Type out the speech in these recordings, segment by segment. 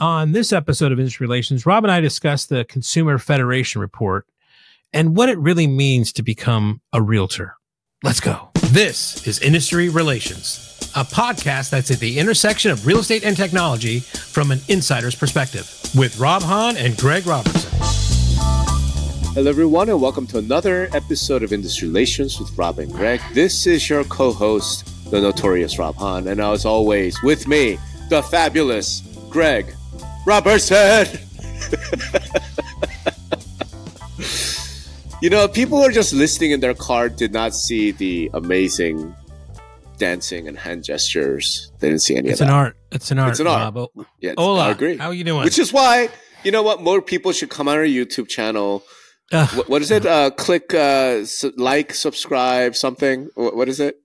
On this episode of Industry Relations, Rob and I discuss the Consumer Federation report and what it really means to become a realtor. Let's go. This is Industry Relations, a podcast that's at the intersection of real estate and technology from an insider's perspective with Rob Hahn and Greg Robertson. Hello, everyone, and welcome to another episode of Industry Relations with Rob and Greg. This is your co host, the notorious Rob Hahn, and as always, with me, the fabulous Greg Robertson. you know, people who are just listening in their car did not see the amazing dancing and hand gestures. They didn't see any It's of an art. It's an art. It's an art. Rob. Yeah, Hola. I agree. How are you doing? Which is why, you know what, more people should come on our YouTube channel. Ugh. What, what is it? Uh, click uh, like, subscribe, something. What, what is it?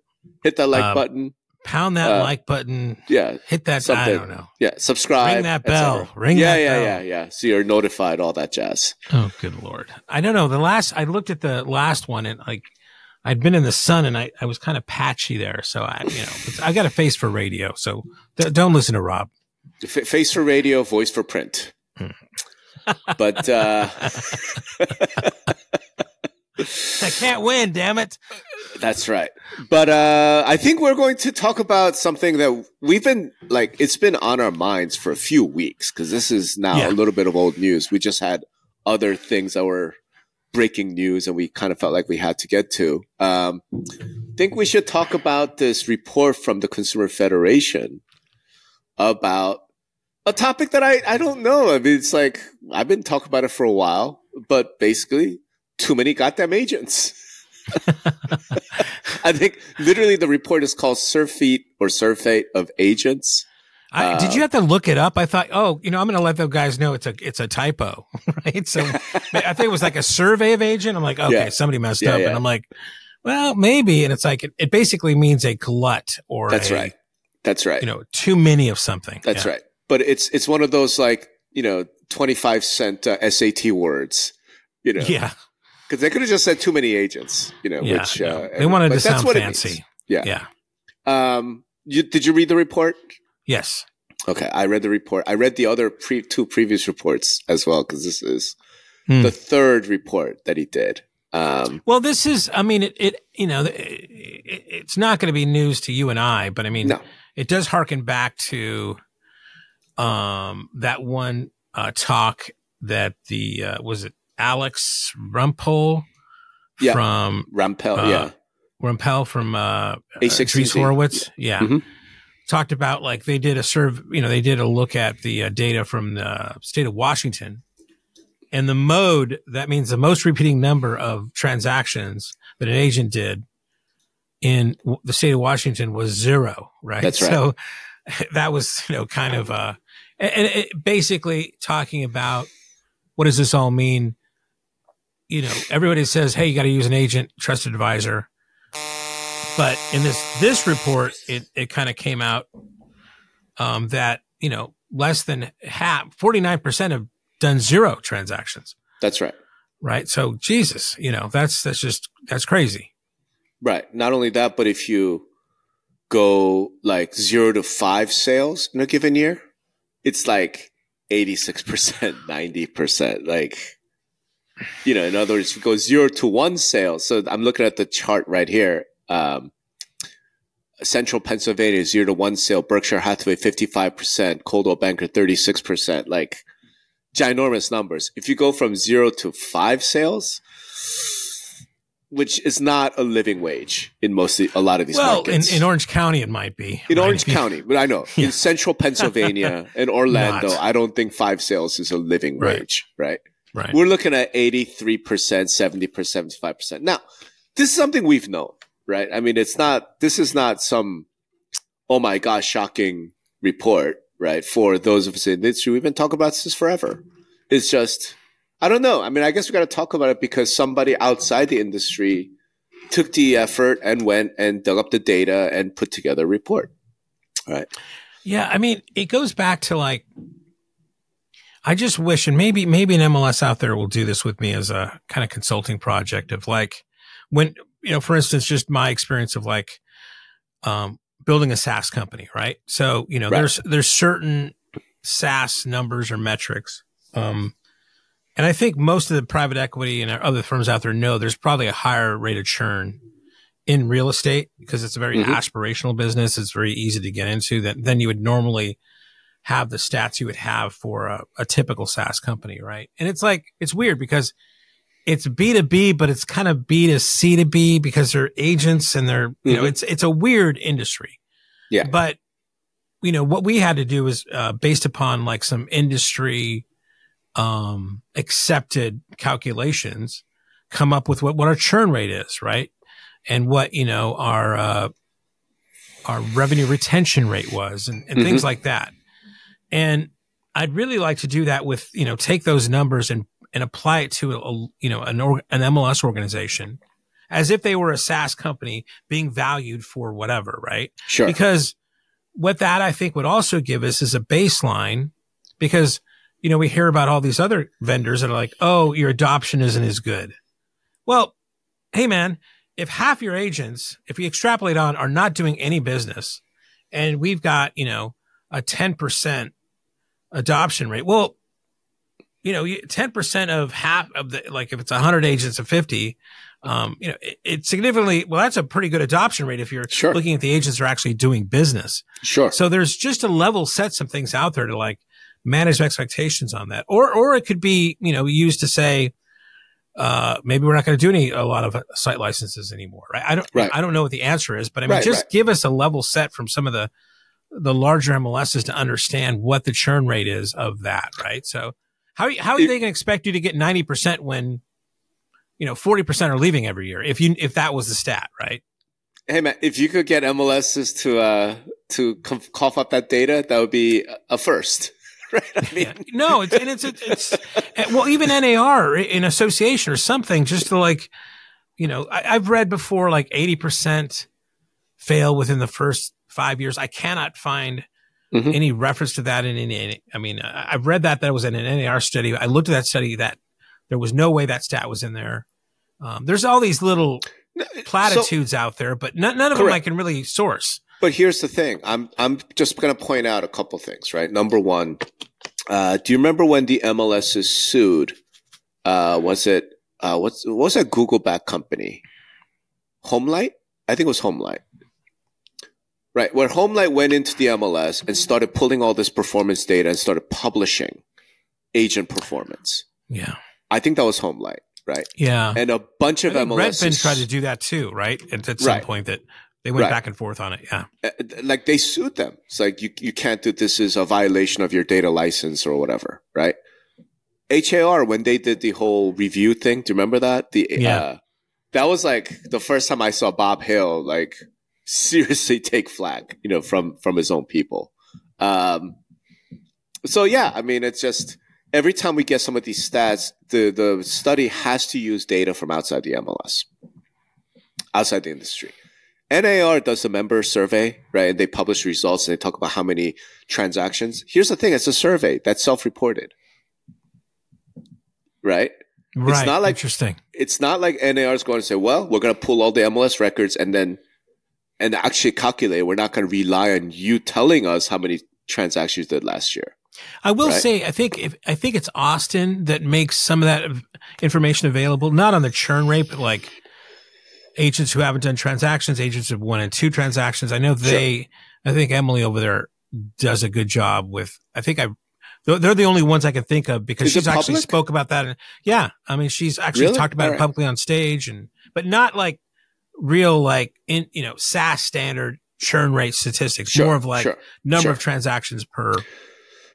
Hit that like Um, button. Pound that uh, like button. Yeah, Hit that. I don't know. yeah. Subscribe. Ring that bell. Ring yeah, that yeah, bell. yeah, yeah. So you're notified. All that jazz. Oh, good lord! I don't know. The last I looked at the last one and like I'd been in the sun and I, I was kind of patchy there. So I, you know, I got a face for radio. So d- don't listen to Rob. F- face for radio, voice for print. Hmm. but uh, I can't win. Damn it! That's right. But uh, I think we're going to talk about something that we've been like, it's been on our minds for a few weeks because this is now Yeah. a little bit of old news. We just had other things that were breaking news and we kind of felt like we had to get to. Um, I think we should talk about this report from the Consumer Federation about a topic that I, I don't know. I mean, it's like, I've been talking about it for a while, but basically, too many goddamn agents. I think literally the report is called Surfeit or Surfeit of Agents. I, Uh, did you have to look it up? I thought, oh, you know, I'm going to let those guys know it's a it's a typo, right? So I think it was like a survey of agent. I'm like, okay, Yeah. somebody messed Yeah, up, yeah. and I'm like, well, maybe. And it's like it, it basically means a glut or That's a, right. That's right. You know, too many of something. That's right. But it's it's one of those like you know twenty five cent uh, SAT words. You know, Yeah, because they could have just said too many agents. You know, yeah. which no. uh, they wanted to that's sound what it means. fancy. Yeah. Yeah. Um, you, did you read the report? Yes. Okay, I read the report. I read the other pre- two previous reports as well because this is Hmm. the third report that he did. Um, Well, this is, I mean, it, it you know, it, it, it's not going to be news to you and I, but I mean, no, it does harken back to um that one uh talk that the uh was it Alex Rampell Yeah. from Rampell. Uh, yeah, Rampell from uh A16Z. Andreessen Horowitz. Yeah. Mhm. Talked about like they did a serve, you know, they did a look at the uh, data from the state of Washington and the mode that means the most repeating number of transactions that an agent did in w- the state of Washington was zero, right? That's right. So that was, you know, kind of, uh, and, and it basically talking about what does this all mean? You know, everybody says, Hey, you got to use an agent, trusted advisor. But in this, this report, it, it kind of came out, um, that, you know, less than half, 49% have done zero transactions, that's right. right? So Jesus, you know, that's, that's just, that's crazy. Right. Not only that, but if you go like zero to five sales in a given year, it's like 86%, 90%. Like, you know, in other words, if you go zero to one sales. So I'm looking at the chart right here. Um, Central Pennsylvania, zero to one sale, Berkshire Hathaway, 55%, Coldwell Banker, 36%, like ginormous numbers. If you go from zero to five sales, which is not a living wage in most a lot of these Well, in, markets. in Orange County, it might be. In right? Orange you- County, but I know Yeah. in central Pennsylvania and Orlando, Not. I don't think five sales is a living Right. wage, right? Right. We're looking at 83%, 70%, 75%. Now, this is something we've known, right? I mean, it's not, this is not some, oh my gosh, shocking report, right? For those of us in the industry, we've been talking about this forever. It's just, I don't know. I mean, I guess we got to talk about it because somebody outside the industry took the effort and went and dug up the data and put together a report. Right. Yeah, I mean, it goes back to like, I just wish, and maybe maybe an MLS out there will do this with me as a kind of consulting project of like, when you know, for instance, just my experience of like, um, building a SaaS company, right? So you know, Right. there's there's certain SaaS numbers or metrics. Um, and I think most of the private equity and other firms out there know there's probably a higher rate of churn in real estate because it's a very mm-hmm. aspirational business. It's very easy to get into that than you would normally have the stats you would have for a, a typical SaaS company, right? And it's like, it's weird because it's B2B, but it's kind of B to C to B because they're agents and they're, you mm-hmm. know, it's, it's a weird industry. Yeah. But, you know, what we had to do is, uh, based upon like some industry, um, accepted calculations, come up with what, what our churn rate is, right? And what, you know, our, uh, our revenue retention rate was and, and mm-hmm. things like that. And I'd really like to do that with, you know, take those numbers and and apply it to a, you know an, an MLS organization as if they were a SaaS company being valued for whatever, right? Sure. Because what that I think would also give us is a baseline because you know we hear about all these other vendors that are like, "Oh, your adoption isn't as good." Well, hey man, if half your agents, if we extrapolate on, are not doing any business, and we've got you know a ten percent adoption rate, well, you know, 10% of half of the, like if it's 100 agents of 50, um, you know, it, it, significantly, well, that's a pretty good adoption rate if you're sure. looking at the agents that are actually doing business. Sure. So there's just a level set some things out there to like manage expectations on that. Or, or it could be, you know, used to say, uh, maybe we're not going to do any, a lot of site licenses anymore, right? I don't, right. I don't know what the answer is, but I mean, right, just right. give us a level set from some of the, the larger MLSs to understand what the churn rate is of that, right? So, how how are they going to expect you to get ninety percent when you know forty percent are leaving every year? If you if that was the stat, right? Hey man, if you could get MLSs to uh to cough up that data, that would be a first. Right? I mean, yeah. no, it's and it's, it's, it's well, even NAR in association or something, just to like, you know, I, I've read before like eighty percent fail within the first five years. I cannot find mm-hmm. any reference to that in any, I mean, I've read that that was in an NAR study. I looked at that study that there was no way that stat was in there. Um, there's all these little platitudes so, out there, but none, none of correct. them I can really source. But here's the thing. I'm, I'm just going to point out a couple things, right? Number one, uh, do you remember when the MLS is sued? Uh, was it, uh, what's, what was that Google back company? Homelight? I think it was Homelight. Right. Where Homelight went into the MLS and started pulling all this performance data and started publishing agent performance. Yeah. I think that was Homelight, right? Yeah. And a bunch of MLS. Redfin tried to do that too, right? And at some right. point that they went right. back and forth on it. Yeah. Uh, like they sued them. It's like, you, you can't do this is a violation of your data license or whatever, right? HAR, when they did the whole review thing, do you remember that? The, yeah. Uh, that was like the first time I saw Bob Hale, like, seriously take flag, you know, from from his own people. Um, so yeah, I mean, it's just every time we get some of these stats, the the study has to use data from outside the MLS, outside the industry. NAR does a member survey, right? And they publish results and they talk about how many transactions. Here's the thing: it's a survey that's self-reported, right? Right. It's not like interesting. It's not like NAR is going to say, "Well, we're going to pull all the MLS records and then and actually calculate. We're not going to rely on you telling us how many transactions you did last year. I will right? say, I think if, I think it's Austin that makes some of that information available, not on the churn rate, but like agents who haven't done transactions, agents of one and two transactions. I know they, sure. I think Emily over there does a good job with, I think I, they're the only ones I can think of because Is she's actually spoke about that. And yeah, I mean, she's actually really? talked about All it publicly on stage and, but not like real like in you know SaaS standard churn rate statistics, sure, more of like sure, number sure. of transactions per.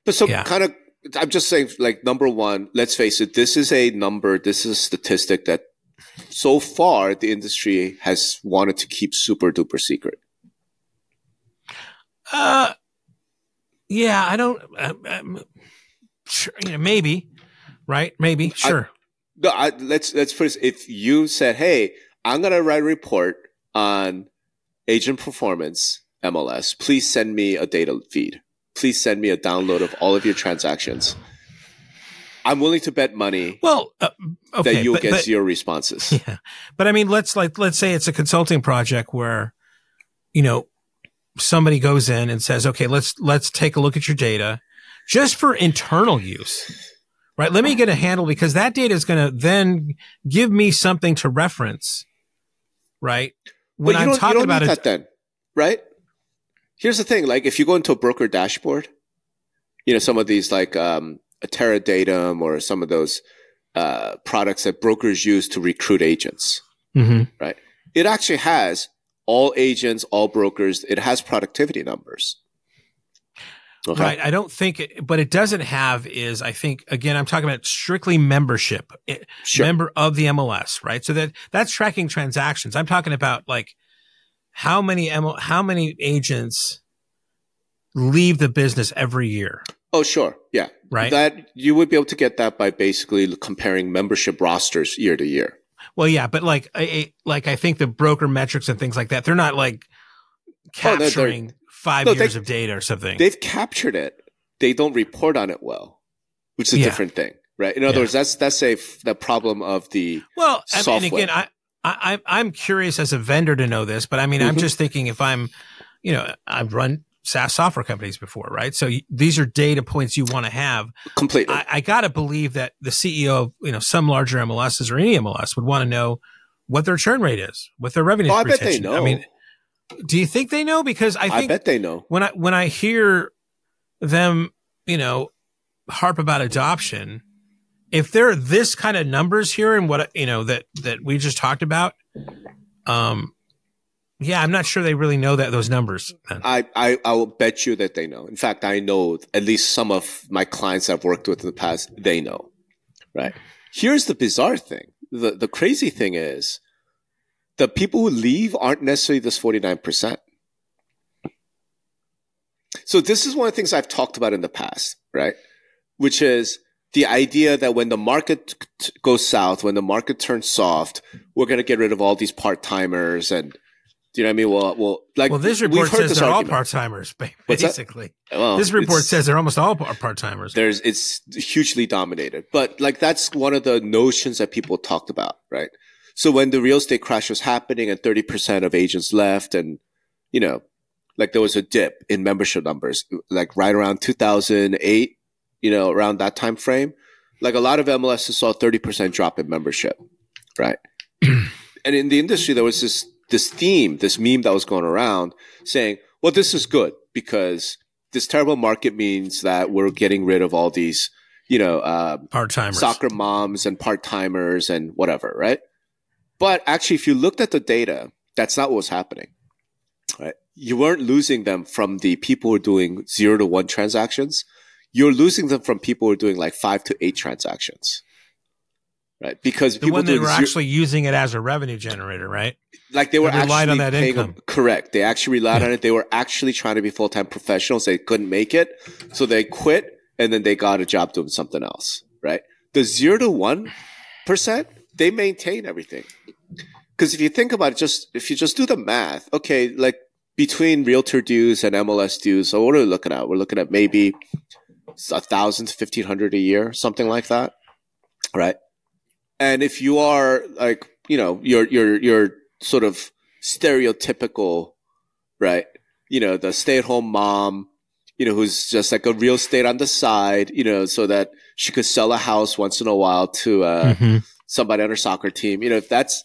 But so yeah. kind of, I'm just saying, like number one, let's face it, this is a number, this is a statistic that so far the industry has wanted to keep super duper secret. Uh, yeah, I don't. Uh, um, sure, you know, maybe, right? Maybe, sure. I, no, I, let's let's put it. If you said, "Hey, I'm going to write a report on agent performance MLS. Please send me a data feed. Please send me a download of all of your transactions. I'm willing to bet money. Well, uh, okay, that you'll but, get but, zero responses. Yeah, but I mean, let's like let's say it's a consulting project where, you know, somebody goes in and says, "Okay, let's let's take a look at your data, just for internal use, right? Let me get a handle because that data is going to then give me something to reference, right? When I'm talking about it, then, right? Here's the thing: like, if you go into a broker dashboard, you know, some of these like um, a Terradatum or some of those uh, products that brokers use to recruit agents, mm-hmm. right? It actually has all agents, all brokers. It has productivity numbers. Okay. Right. I don't think it, but it doesn't have is, I think, again, I'm talking about strictly membership, eh, sure. member of the MLS, right? So that that's tracking transactions. I'm talking about like how many, ML, how many agents leave the business every year. Oh, sure. Yeah. Right. That you would be able to get that by basically comparing membership rosters year to year. Well, yeah, but like, I, like I think the broker metrics and things like that, they're not like capturing oh, no, five no, years of data or something. They've captured it. They don't report on it well, which is a yeah. different thing, right? In other yeah. words, that's that's a the problem of the well. I mean, again, I, I I'm curious as a vendor to know this, but I mean, mm-hmm. I'm just thinking if I'm, you know, I've run SaaS software companies before, right? So these are data points you want to have. Completely. I, I got to believe that the CEO of, you know, some larger MLSs or any MLS would want to know what their churn rate is, what their revenue. Oh, I bet they know. I mean, do you think they know? Because I think I bet they know. When I when I hear them, you know, harp about adoption, if there are this kind of numbers here and what you know that that we just talked about, um, yeah, I'm not sure they really know that those numbers. I, I I will bet you that they know. In fact, I know at least some of my clients I've worked with in the past. They know, right? Here's the bizarre thing. the The crazy thing is the people who leave aren't necessarily this 49%. So this is one of the things I've talked about in the past, right? Which is the idea that when the market goes south, when the market turns soft, we're going to get rid of all these part timers and do you know what I mean? Well, well, like well, this report says they're argument. all part timers, basically. Well, this report says they're almost all part timers. There's it's hugely dominated, but like that's one of the notions that people talked about, right? So when the real estate crash was happening and 30% of agents left and, you know, like there was a dip in membership numbers, like right around 2008, you know, around that time frame, like a lot of MLSs saw 30% drop in membership, right? and in the industry, there was this, this theme, this meme that was going around saying, well, this is good because this terrible market means that we're getting rid of all these, you know, uh, part timers, soccer moms and part timers and whatever, right? But actually, if you looked at the data, that's not what was happening. Right? You weren't losing them from the people who are doing zero to one transactions. You're losing them from people who are doing like five to eight transactions. Right? Because the people they were zero- actually using it as a revenue generator, right? Like they were they relied on that income. Correct. They actually relied yeah. on it. They were actually trying to be full time professionals. They couldn't make it, so they quit and then they got a job doing something else. Right? The zero to one percent, they maintain everything. Because if you think about it, just if you just do the math, okay, like between realtor dues and MLS dues, so what are we looking at? We're looking at maybe a thousand to fifteen hundred a year, something like that, right? And if you are like, you know, your your you're sort of stereotypical, right? You know, the stay-at-home mom, you know, who's just like a real estate on the side, you know, so that she could sell a house once in a while to uh, mm-hmm. Somebody on her soccer team. You know, if that's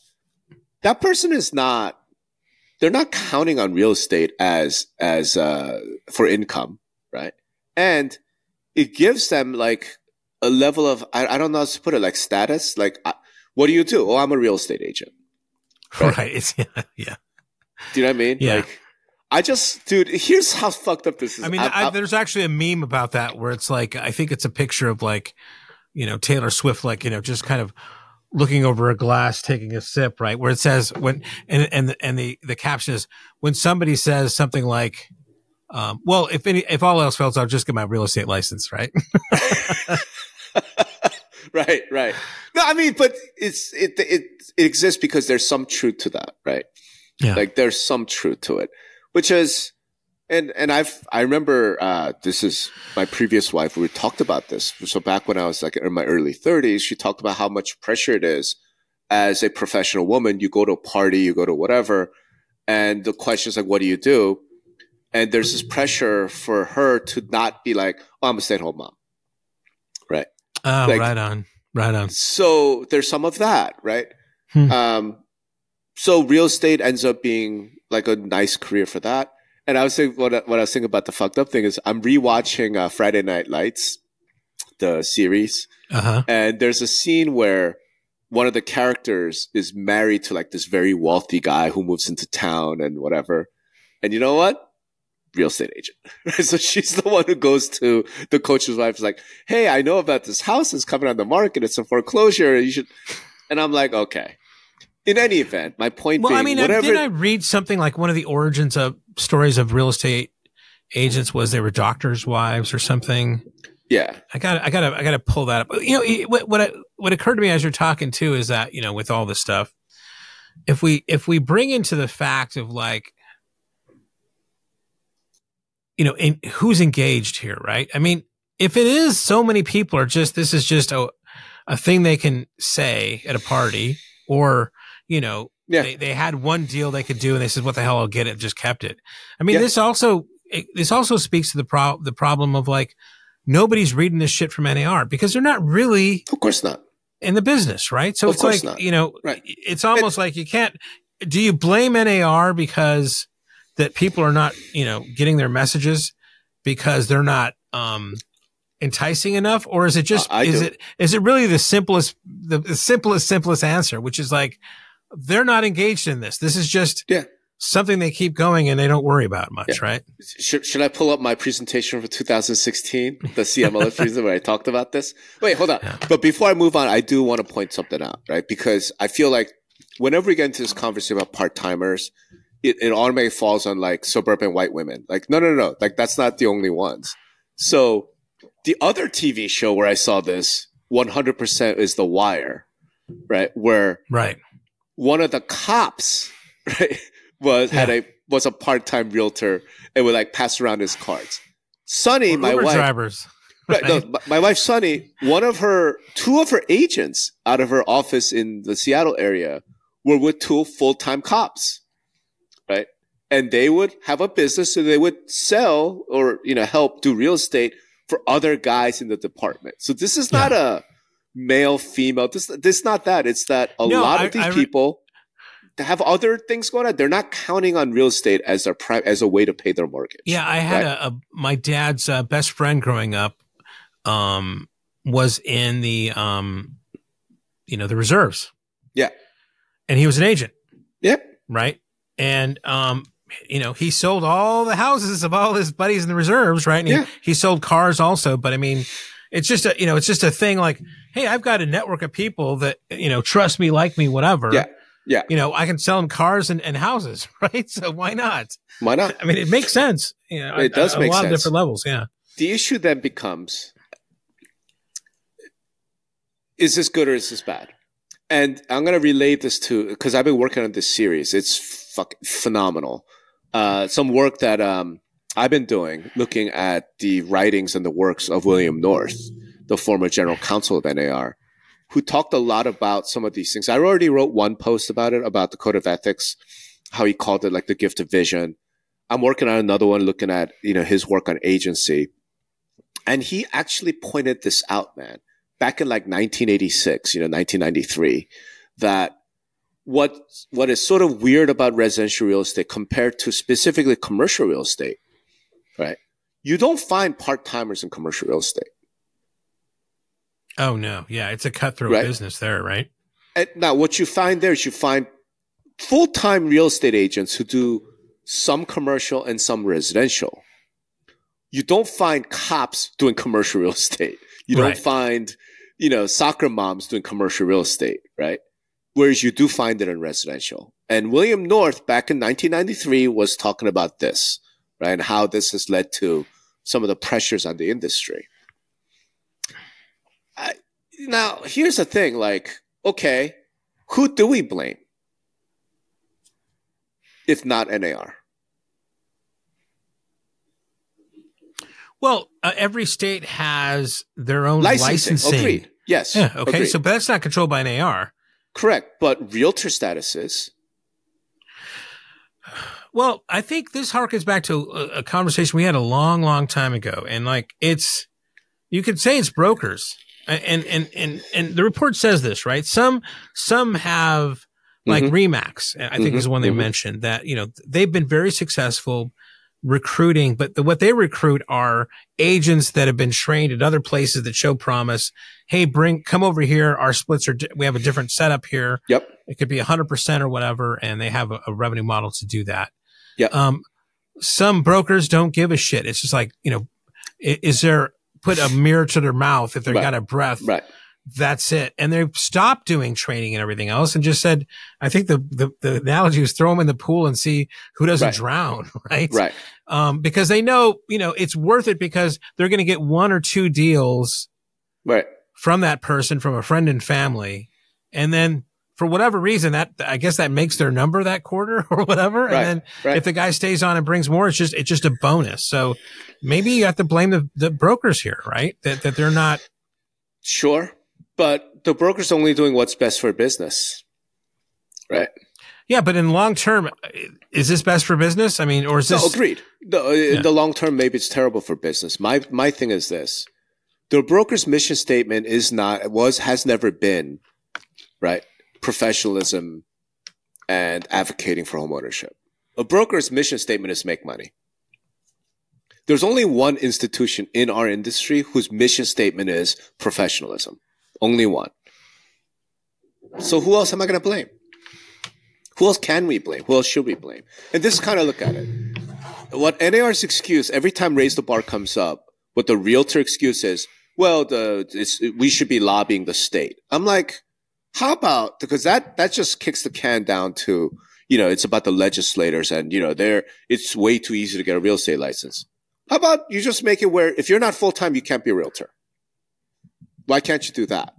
that person is not they're not counting on real estate as as uh, for income, right? And it gives them like a level of I, I don't know how to put it like status. Like, I, what do you do? Oh, I'm a real estate agent. Right? right. Yeah, yeah. Do you know what I mean? Yeah. Like, I just, dude. Here's how fucked up this is. I mean, I, I, there's actually a meme about that where it's like I think it's a picture of like, you know, Taylor Swift, like you know, just kind of looking over a glass, taking a sip, right? Where it says when, and, and, and the, the caption is when somebody says something like, um, well, if any, if all else fails, I'll just get my real estate license, right? right, right. No, I mean, but it's, it, it, it exists because there's some truth to that, right? Yeah. Like there's some truth to it, which is, and and I've I remember uh, this is my previous wife. We talked about this. So back when I was like in my early 30s, she talked about how much pressure it is as a professional woman. You go to a party, you go to whatever, and the question is like, what do you do? and there's this pressure for her to not be like, "Oh, I'm a stay-at-home mom," right? Oh, Like- right on, right on. So there's some of that, right? Hmm. Um, so real estate ends up being like a nice career for that. And I was saying what, I- what I was thinking about the fucked up thing is I'm rewatching uh, Friday Night Lights, the series, Uh huh. and there's a scene where one of the characters is married to like this very wealthy guy who moves into town and whatever. And you know what? Real estate agent. so she's the one who goes to the coach's wife, is like, Hey, I know about this house that's coming on the market. It's a foreclosure. You should. And I'm like, okay. In any event, my point Well, being, I mean, whatever. didn't I read something like one of the origins of stories of real estate agents was they were doctors' wives or something? yeah. I got, I got to, I got to pull that up. You know, what what what occurred to me as you're talking too is that you know, with all this stuff, if we if we bring into the fact of like, you know, in, who's engaged here, right? I mean, if it is so many people are just this is just a a thing they can say at a party, or you know, Yeah. they, they had one deal they could do and they said, what the hell, I'll get it. Just kept it. I mean, Yeah. this also, it, this also speaks to the pro the problem of like, nobody's reading this shit from NAR because they're not really Of course not. in the business, right? So Of it's like, not. you know, Right. it's almost like you can't, do you blame NAR because that people are not, you know, getting their messages because they're not, um, enticing enough or is it just Uh, is do. it is it really the simplest the, the simplest simplest answer which is like they're not engaged in this this is just Yeah. something they keep going and they don't worry about much Yeah. right Should, should I pull up my presentation for 2016, the CMLS presentation where I talked about this? Wait, hold on. Yeah. But before I move on, I do want to point something out, right? Because I feel like whenever we get into this conversation about part timers, it, it automatically falls on like suburban white women. Like, no, no, no. Like, that's not the only ones. So the other TV show where I saw this 100% is The Wire, right? Where right one of the cops right, was had a was a part time realtor and would like pass around his cards. Sonny, my wife, drivers right, no, my- wife Sonny, one of her two of her agents out of her office in the Seattle area were with two full time cops, right? And they would have a business, so they would sell or you know help do real estate for other guys in the department. So this is not a male female. This this is not that. It's that a No, lot I- of these I re- people have other things going on. They're not counting on real estate as their prime as a way to pay their mortgage. Yeah, I had Right. a, a my dad's uh, best friend growing up um was in the um you know the reserves. Yeah. And he was an agent, Yep. right? And um you know, he sold all the houses of all his buddies in the reserves, right? And he, Yeah. he sold cars also, but I mean, it's just a you know, it's just a thing like, hey, I've got a network of people that you know trust me, like me, whatever. Yeah. Yeah. You know, I can sell them cars and, and houses, right? So why not? Why not? I mean, it makes sense. You know, It does a, make a lot of different levels. Yeah. the issue then becomes is this good or is this bad? And I'm going to relate this to because I've been working on this series. It's fucking phenomenal. Uh, some work that um, I've been doing looking at the writings and the works of William North, the former general counsel of NAR, who talked a lot about some of these things. I already wrote one post about it, about the code of ethics, how he called it like the gift of vision. I'm working on another one looking at, you know, his work on agency. And he actually pointed this out, man, back in like 1986, you know, 1993, that what, what is sort of weird about residential real estate compared to specifically commercial real estate, right? You don't find part timers in commercial real estate. Oh no, yeah, it's a cutthroat Right. business there, right? And now what you find there is you find full-time real estate agents who do some commercial and some residential. You don't find cops doing commercial real estate. You Right. don't find, you know, soccer moms doing commercial real estate, right? Whereas you do find it in residential. And William North back in 1993 was talking about this, right? And how this has led to some of the pressures on the industry. I, now, here's the thing like, okay, who do we blame? If not NAR. Well, uh, every state has their own Licensing. licensing. Agreed. Yes. Yeah. Okay. Agreed. So, but that's not controlled by NAR. correct. But realtor statuses. Well, I think this harkens back to a, a conversation we had a long, long time ago, and like it's you could say it's brokers, and and and and the report says this right. Some some have like Mhm. Remax, I think Mhm, is the one they mhm. mentioned that you know they've been very successful recruiting, but the, what they recruit are agents that have been trained at other places that show promise. Hey, bring come over here. Our splits are di- we have a different setup here. Yep. It could be a hundred percent or whatever, and they have a, a revenue model to do that. Yeah. Um, some brokers don't give a shit. It's just like you know, is there put a mirror to their mouth if they've Right. got a breath? Right. That's it. And they stopped doing training and everything else and just said, I think the, the, the analogy was throw them in the pool and see who doesn't Right. drown, right? Right. Um, because they know, you know, it's worth it because they're going to get one or two deals Right. from that person, from a friend and family. And then for whatever reason, that, I guess that makes their number that quarter or whatever. Right. And then Right. if the guy stays on and brings more, it's just, it's just a bonus. So maybe you have to blame the, the brokers here, right? That, that they're not, Sure. But the broker's only doing what's best for business. Right. Yeah, but in long term, is this best for business? I mean, or is No, this? agreed. The, uh, Yeah. The long term, maybe it's terrible for business. My my thing is this: the broker's mission statement is not was has never been right professionalism and advocating for homeownership. A broker's mission statement is make money. There's only one institution in our industry whose mission statement is professionalism. Only one. So who else am I going to blame? Who else can we blame? Who else should we blame? And this is kind of look at it. What NAR's excuse every time raise the bar comes up, what the realtor excuse is, well, the we should be lobbying the state. I'm like, how about because that that just kicks the can down to you know it's about the legislators and you know they're it's way too easy to get a real estate license. How about you just make it where if you're not full time, you can't be a realtor. Why can't you do that?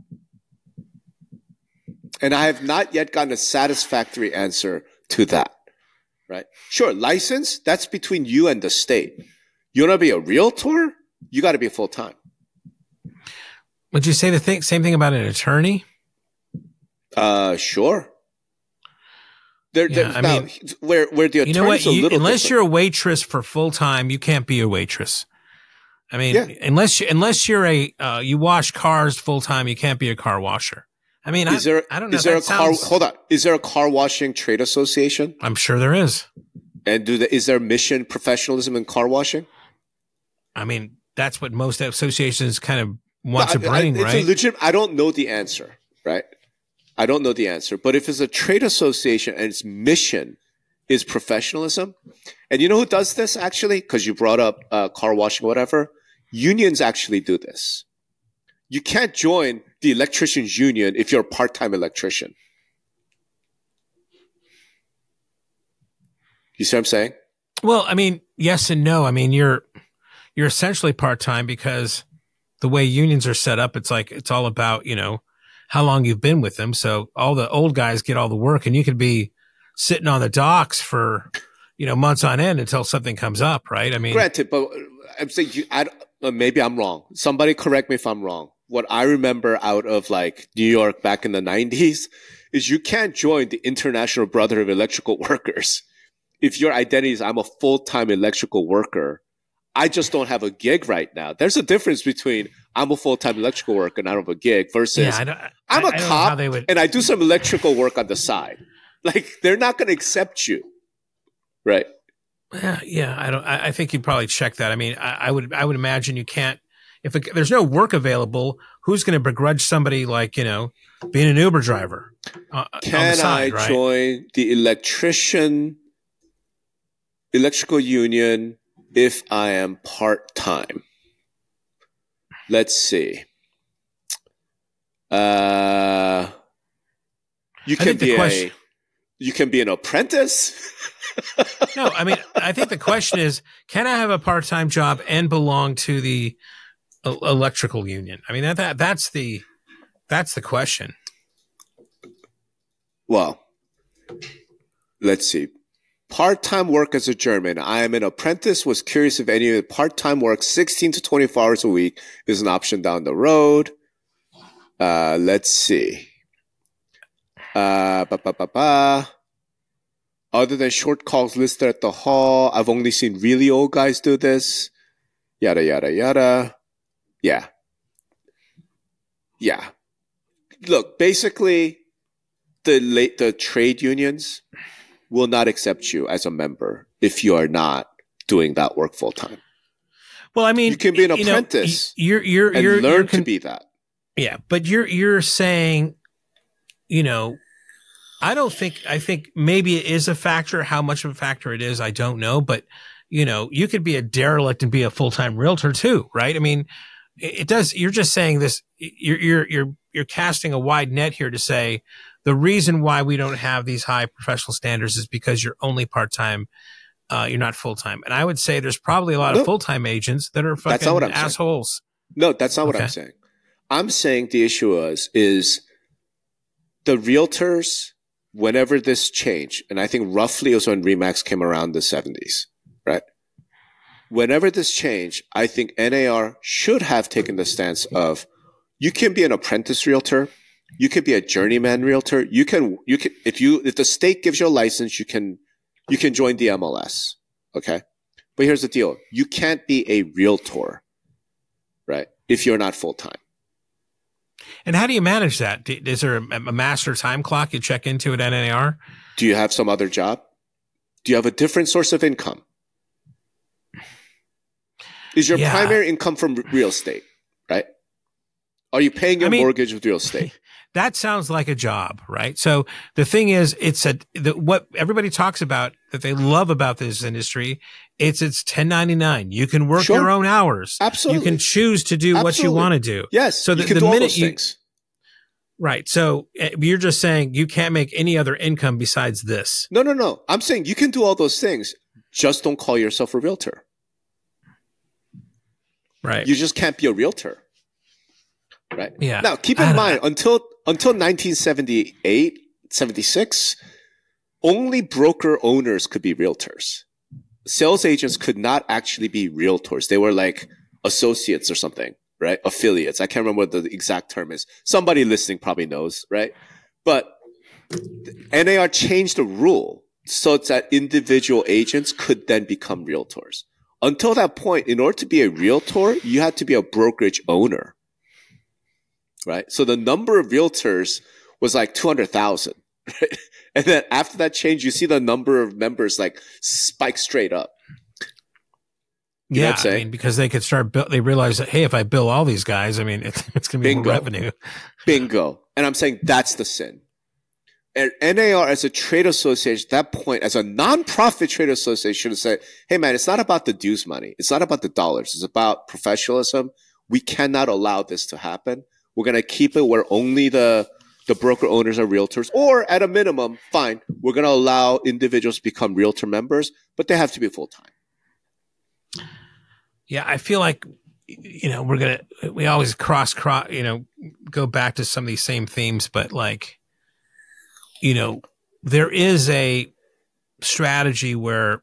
And I have not yet gotten a satisfactory answer to that. Right? Sure, license, that's between you and the state. You want to be a realtor? You got to be full time. Would you say the same thing about an attorney? Uh, sure. There, Yeah, there's I now, mean- where where the You know what? You, unless different. you're a waitress for full time, you can't be a waitress. I mean, Yeah. unless you, unless you're a uh, you wash cars full time, you can't be a car washer. I mean, is I, there I don't know. is there a that car? sounds- Hold on. Is there a car washing trade association? I'm sure there is. And do the, is there mission professionalism in car washing? I mean, that's what most associations kind of want to No, I- I- bring, it's right? Legit, I don't know the answer, right? I don't know the answer. But if it's a trade association and its mission is professionalism, and you know who does this actually? Because you brought up uh, car washing, whatever. Unions actually do this. You can't join the electricians union if you're a part-time electrician. You see what I'm saying? Well, I mean, yes and no. I mean, you're you're essentially part time because the way unions are set up, it's like it's all about you know how long you've been with them. So all the old guys get all the work, and you could be sitting on the docks for you know months on end until something comes up, right? I mean, Granted, but I'm saying you, I, uh, maybe I'm wrong. Somebody correct me if I'm wrong. What I remember out of like New York back in the 90s is you can't join the International Brotherhood of Electrical Workers if your identity is I'm a full time electrical worker. I just don't have a gig right now. There's a difference between I'm a full time electrical worker and I don't have a gig versus yeah, I I'm a a cop would, and I do some electrical work on the side. Like they're not going to accept you. Right. yeah, yeah, I don't. I, I think you'd probably check that. I mean, I, I would. I would imagine you can't. If it, there's no work available, who's going to begrudge somebody like you know being an Uber driver? Uh, on the Can side, I right? join the electrician electrical union if I am part time? Let's see. Uh, you can be a you can be an apprentice. No, I mean, I think the question is, can I have a part-time job and belong to the electrical union? I mean, that, that that's the that's the question. Well, let's see. Part-time work as a journeyman. I am an apprentice. Was curious if any of part-time work, 16 to 24 hours a week, is an option down the road. Uh, let's see. Uh, ba, ba, ba, ba. other than short calls listed at the hall, I've only seen really old guys do this. Yada, yada, yada. Yeah. Yeah. Look, basically, the late, the trade unions will not accept you as a member if you are not doing that work full time. Well, I mean, You can be an you know, apprentice you're you're and you're, learn you're to be that. Yeah, but you're you're saying, you know, I don't think I think maybe it is a factor. How much of a factor it is, I don't know. But you know, you could be a derelict and be a full time realtor too, right? I mean, it, it does. You're just saying this. You're you're you're you're casting a wide net here to say the reason why we don't have these high professional standards is because you're only part time. Uh, you're not full time, and I would say there's probably a lot No. of full time agents that are That's not fucking what I'm saying. assholes. No, that's not what Okay. I'm saying. I'm saying the issue is is the realtors whenever this changed, and I think roughly it was when Remax came around the 70s, right? Whenever this changed, I think NAR should have taken the stance of you can be an apprentice realtor, you could be a journeyman realtor, you can you can if you if the state gives you a license, you can you can join the MLS, okay? But here's the deal: you can't be a realtor right? If you're not full time. And how do you manage that? Is there a, master time clock you check into at NAR? Do you have some other job? Do you have a different source of income? Is your Yeah. primary income from real estate, right? Are you paying your I mean- mortgage with real estate? That sounds like a job, right? So the thing is, it's a the, what everybody talks about that they love about this industry. It's it's 1099. You can work Sure. your own hours. Absolutely. You can choose to do what you want to do. yes. So the- the minute you-. Right. So eh, you're just saying you can't make any other income besides this. No, no, no. I'm saying you can do all those things. Just don't call yourself a realtor. Right. You just can't be a realtor. Right. Yeah. Now, keep in mind, until until 1978, 76, only broker owners could be realtors. Sales agents could not actually be realtors. They were like associates or something, right? Affiliates. I can't remember what the exact term is. Somebody listening probably knows, right? But NAR changed the rule so that individual agents could then become realtors. Until that point, in order to be a realtor, you had to be a brokerage owner right? So the number of realtors was like 200,000, right? And then after that change, you see the number of members like spike straight up. You yeah. I mean, because they could start, bill- they realize that, hey, if I bill all these guys, I mean, it's, it's going to be more Bingo. revenue. Bingo. And I'm saying that's the sin. And NAR as a trade association, at that point, as a nonprofit trade association, should have said, hey man, it's not about the dues money. It's not about the dollars. It's about professionalism. We cannot allow this to happen. We're going to keep it where only the, the broker owners are realtors, or at a minimum, fine, we're going to allow individuals to become realtor members, but they have to be full time. Yeah, I feel like you know we're gonna we always cross cross you know go back to some of these same themes, but like you know there is a strategy where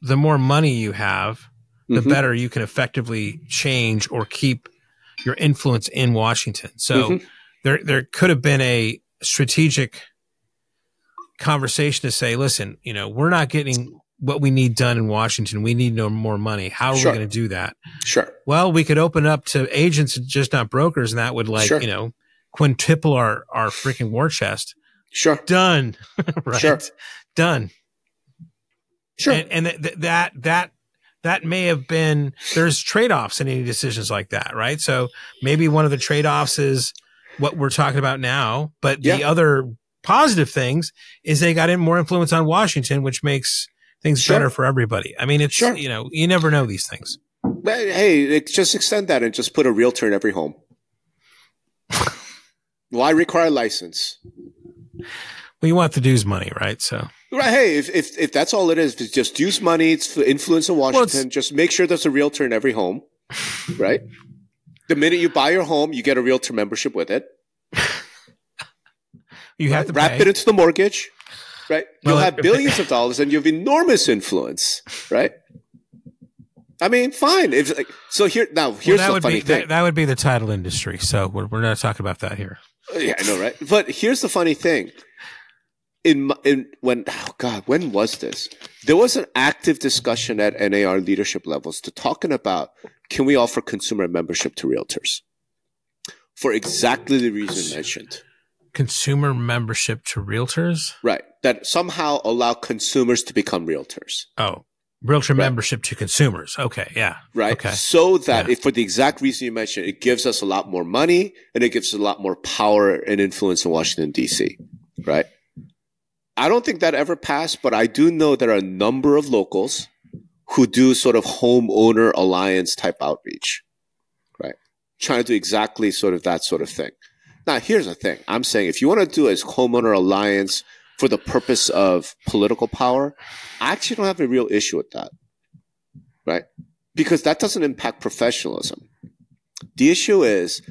the more money you have, the Mhm. better you can effectively change or keep your influence in Washington. So Mhm. there there could have been a strategic conversation to say, listen, you know, we're not getting what we need done in Washington. We need no more money. How are Sure. we going to do that? Sure. Well, we could open up to agents, just not brokers, and that would like, Sure. you know, quintuple our, our freaking war chest. Sure. Done. right. Sure. Done. Sure. And, and th- th- that, that, that may have been, there's trade offs in any decisions like that, right? So maybe one of the trade offs is what we're talking about now, but the other positive things is they got in more influence on Washington, which makes things Sure. better for everybody. I mean, it's, Sure. you know, you never know these things. But, hey, it- just extend that and just put a realtor in every home. Why require a license? Well, you want the dues money, right? So Right. Hey, if, if, if that's all it is, it's just dues money, it's for influence in Washington. it's- just make sure there's a realtor in every home, right? The minute you buy your home, you get a realtor membership with it. you have right? to wrap pay. it into the mortgage, right? You'll have billions of dollars and you have enormous influence, right? I mean, fine. If like, so, here now Well, here's that the funny be thing. that, that would be the title industry. So we're, we're not talking about that here. Yeah, I know, right? But here's the funny thing. In in when oh god when was this? There was an active discussion at NAR leadership levels to talking about can we offer consumer membership to realtors? For exactly the reason mentioned. consumer membership to realtors? Right. That somehow allow consumers to become realtors. Oh realtor right. membership to consumers. Okay yeah. Right. Okay. So that yeah. if for the exact reason you mentioned it gives us a lot more money and it gives us a lot more power and influence in washington d.c right I don't think that ever passed, but I do know there are a number of locals who do sort of homeowner alliance type outreach, right? Trying to do exactly sort of that sort of thing. Now, here's the thing. I'm saying if you want to do a homeowner alliance for the purpose of political power, I actually don't have a real issue with that, right? Because that doesn't impact professionalism. The issue is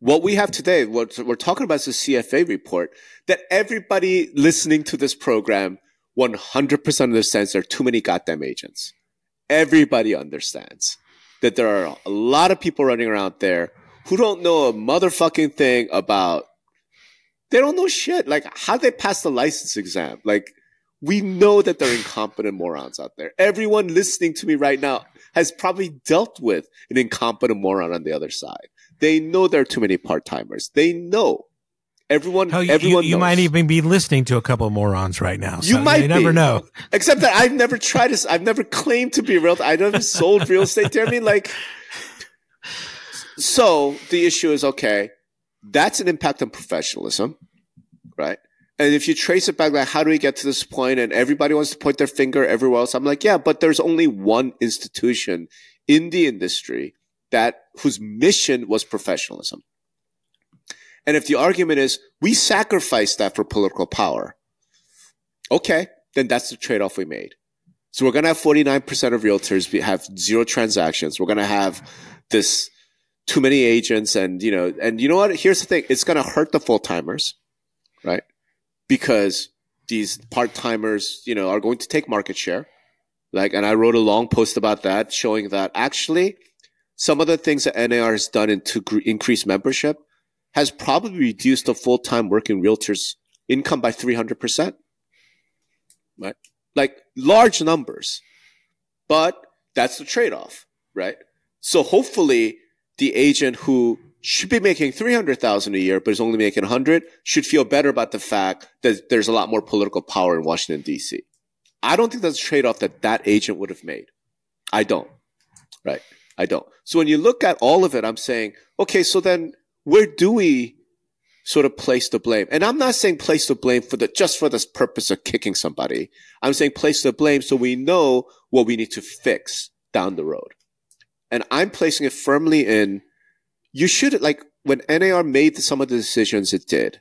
what we have today, what we're talking about is a CFA report that everybody listening to this program 100% understands there are too many goddamn agents. Everybody understands that there are a lot of people running around there who don't know a motherfucking thing about, they don't know shit. Like, how they pass the license exam? Like, we know that they're incompetent morons out there. Everyone listening to me right now has probably dealt with an incompetent moron on the other side. They know there are too many part timers. They know. Everyone, Hell, everyone. You, you might even be listening to a couple of morons right now. So you might you never know. Except that I've never tried this. I've never claimed to be real. I've never sold real estate. I mean, like, so the issue is okay. That's an impact on professionalism, right? And if you trace it back, like, how do we get to this point? And everybody wants to point their finger everywhere else. I'm like, yeah, but there's only one institution in the industry that whose mission was professionalism. And if the argument is we sacrifice that for political power, okay, then that's the trade off we made. So we're going to have 49% of realtors have zero transactions. We're going to have this too many agents and, you know, and you know what? Here's the thing. It's going to hurt the full timers, right? Because these part timers, you know, are going to take market share. Like, and I wrote a long post about that showing that actually some of the things that NAR has done to increase membership has probably reduced the full-time working realtors income by 300%. Right? Like large numbers. But that's the trade-off, right? So hopefully the agent who should be making 300,000 a year but is only making 100 should feel better about the fact that there's a lot more political power in Washington DC. I don't think that's a trade-off that that agent would have made. I don't. Right? I don't. So when you look at all of it, I'm saying, okay, so then where do we sort of place the blame? And I'm not saying place the blame for the, just for the purpose of kicking somebody. I'm saying place the blame so we know what we need to fix down the road. And I'm placing it firmly in, you should, like, when NAR made some of the decisions it did,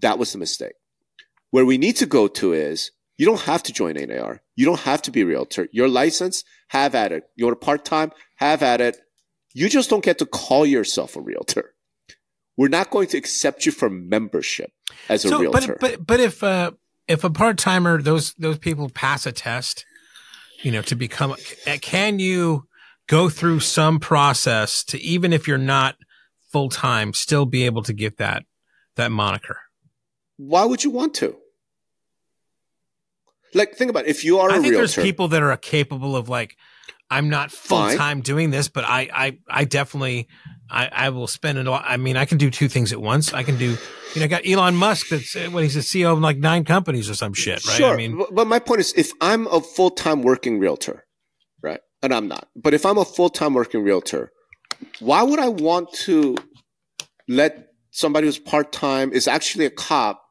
that was the mistake. Where we need to go to is, you don't have to join NAR. You don't have to be a realtor. Your license, have at it. You want a part time, have at it. You just don't get to call yourself a realtor. We're not going to accept you for membership as a so, realtor. But but but if uh, if a part timer, those those people pass a test, you know, to become, can you go through some process to even if you're not full time, still be able to get that that moniker? Why would you want to? Like, think about it. if you are I a think realtor. There's people that are capable of like I'm not full time doing this, but I, I, I definitely, I, I will spend it. All. I mean, I can do two things at once. I can do, you know, I got Elon Musk that's uh, when he's the CEO of like nine companies or some shit, right? Sure. I mean, but my point is, if I'm a full time working realtor, right, and I'm not, but if I'm a full time working realtor, why would I want to let somebody who's part time is actually a cop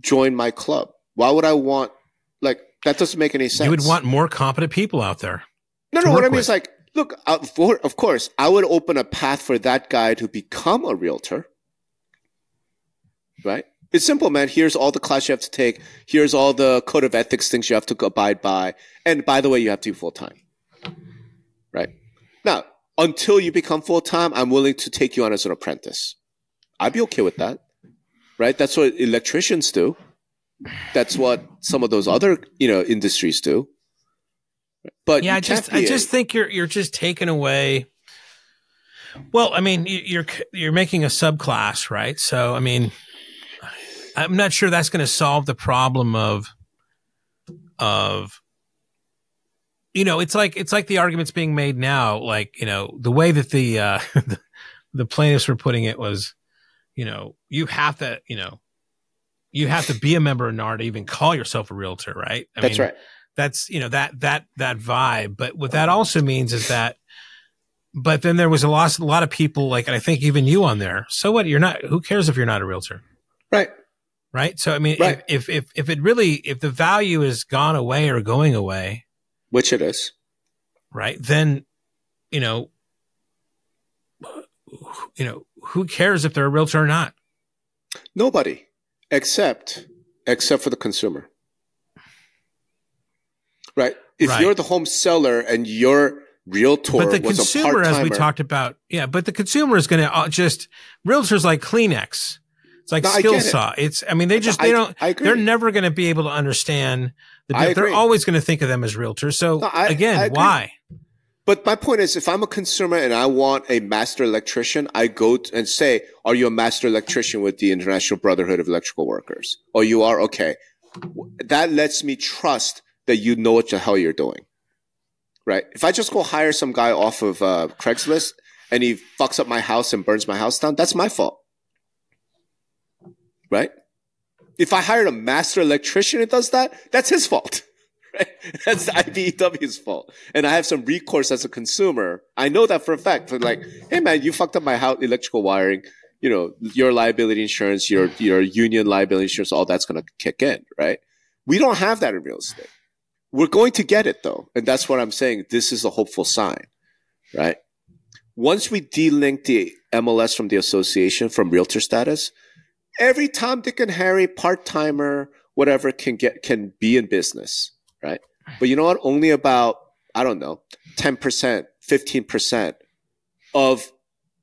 join my club? Why would I want like that? Doesn't make any sense. You would want more competent people out there. No, no. What I mean with. is like, look, uh, for, of course, I would open a path for that guy to become a realtor. Right? It's simple, man. Here's all the class you have to take. Here's all the code of ethics things you have to abide by. And by the way, you have to be full time. Right? Now, until you become full time, I'm willing to take you on as an apprentice. I'd be okay with that. Right? That's what electricians do. That's what some of those other, you know, industries do. But yeah, I just I just think you're you're just taking away. Well, I mean, you're you're making a subclass, right? So, I mean, I'm not sure that's going to solve the problem of of you know, it's like it's like the arguments being made now. Like you know, the way that the uh, the, the plaintiffs were putting it was, you know, you have to, you know, you have to be a member of NAR to even call yourself a realtor, right? I that's mean, right. That's you know that that that vibe. But what that also means is that. But then there was a lot, a lot of people like, and I think even you on there. So what? You're not. Who cares if you're not a realtor? Right. Right. So I mean, right. if, if if it really if the value is gone away or going away, which it is, right? Then, you know, you know, who cares if they're a realtor or not? Nobody, except except for the consumer, right? If right. you're the home seller and your realtor but the consumer, as we talked about, yeah, but the consumer is going to uh, just realtors like Kleenex. It's like no, Skilsaw. It. It's, I mean, they just, they I, don't, I they're never going to be able to understand the, they're always going to think of them as realtors. So no, again, why? But my point is, if I'm a consumer and I want a master electrician, I go and say, "Are you a master electrician with the International Brotherhood of Electrical Workers?" Oh, you are. Okay, that lets me trust that you know what the hell you're doing, right? If I just go hire some guy off of uh, Craigslist and he fucks up my house and burns my house down, that's my fault, right? If I hired a master electrician and does that, that's his fault. That's the IBEW's fault. And I have some recourse as a consumer. I know that for a fact. For like, hey man, you fucked up my house electrical wiring. You know, your liability insurance, your your union liability insurance, all that's gonna kick in, right? We don't have that in real estate. We're going to get it though. And that's what I'm saying. This is a hopeful sign, right? Once we delink the MLS from the association from realtor status, every Tom, Dick, and Harry part timer, whatever, can get can be in business, right? But you know what? Only about I don't know, ten percent, fifteen percent of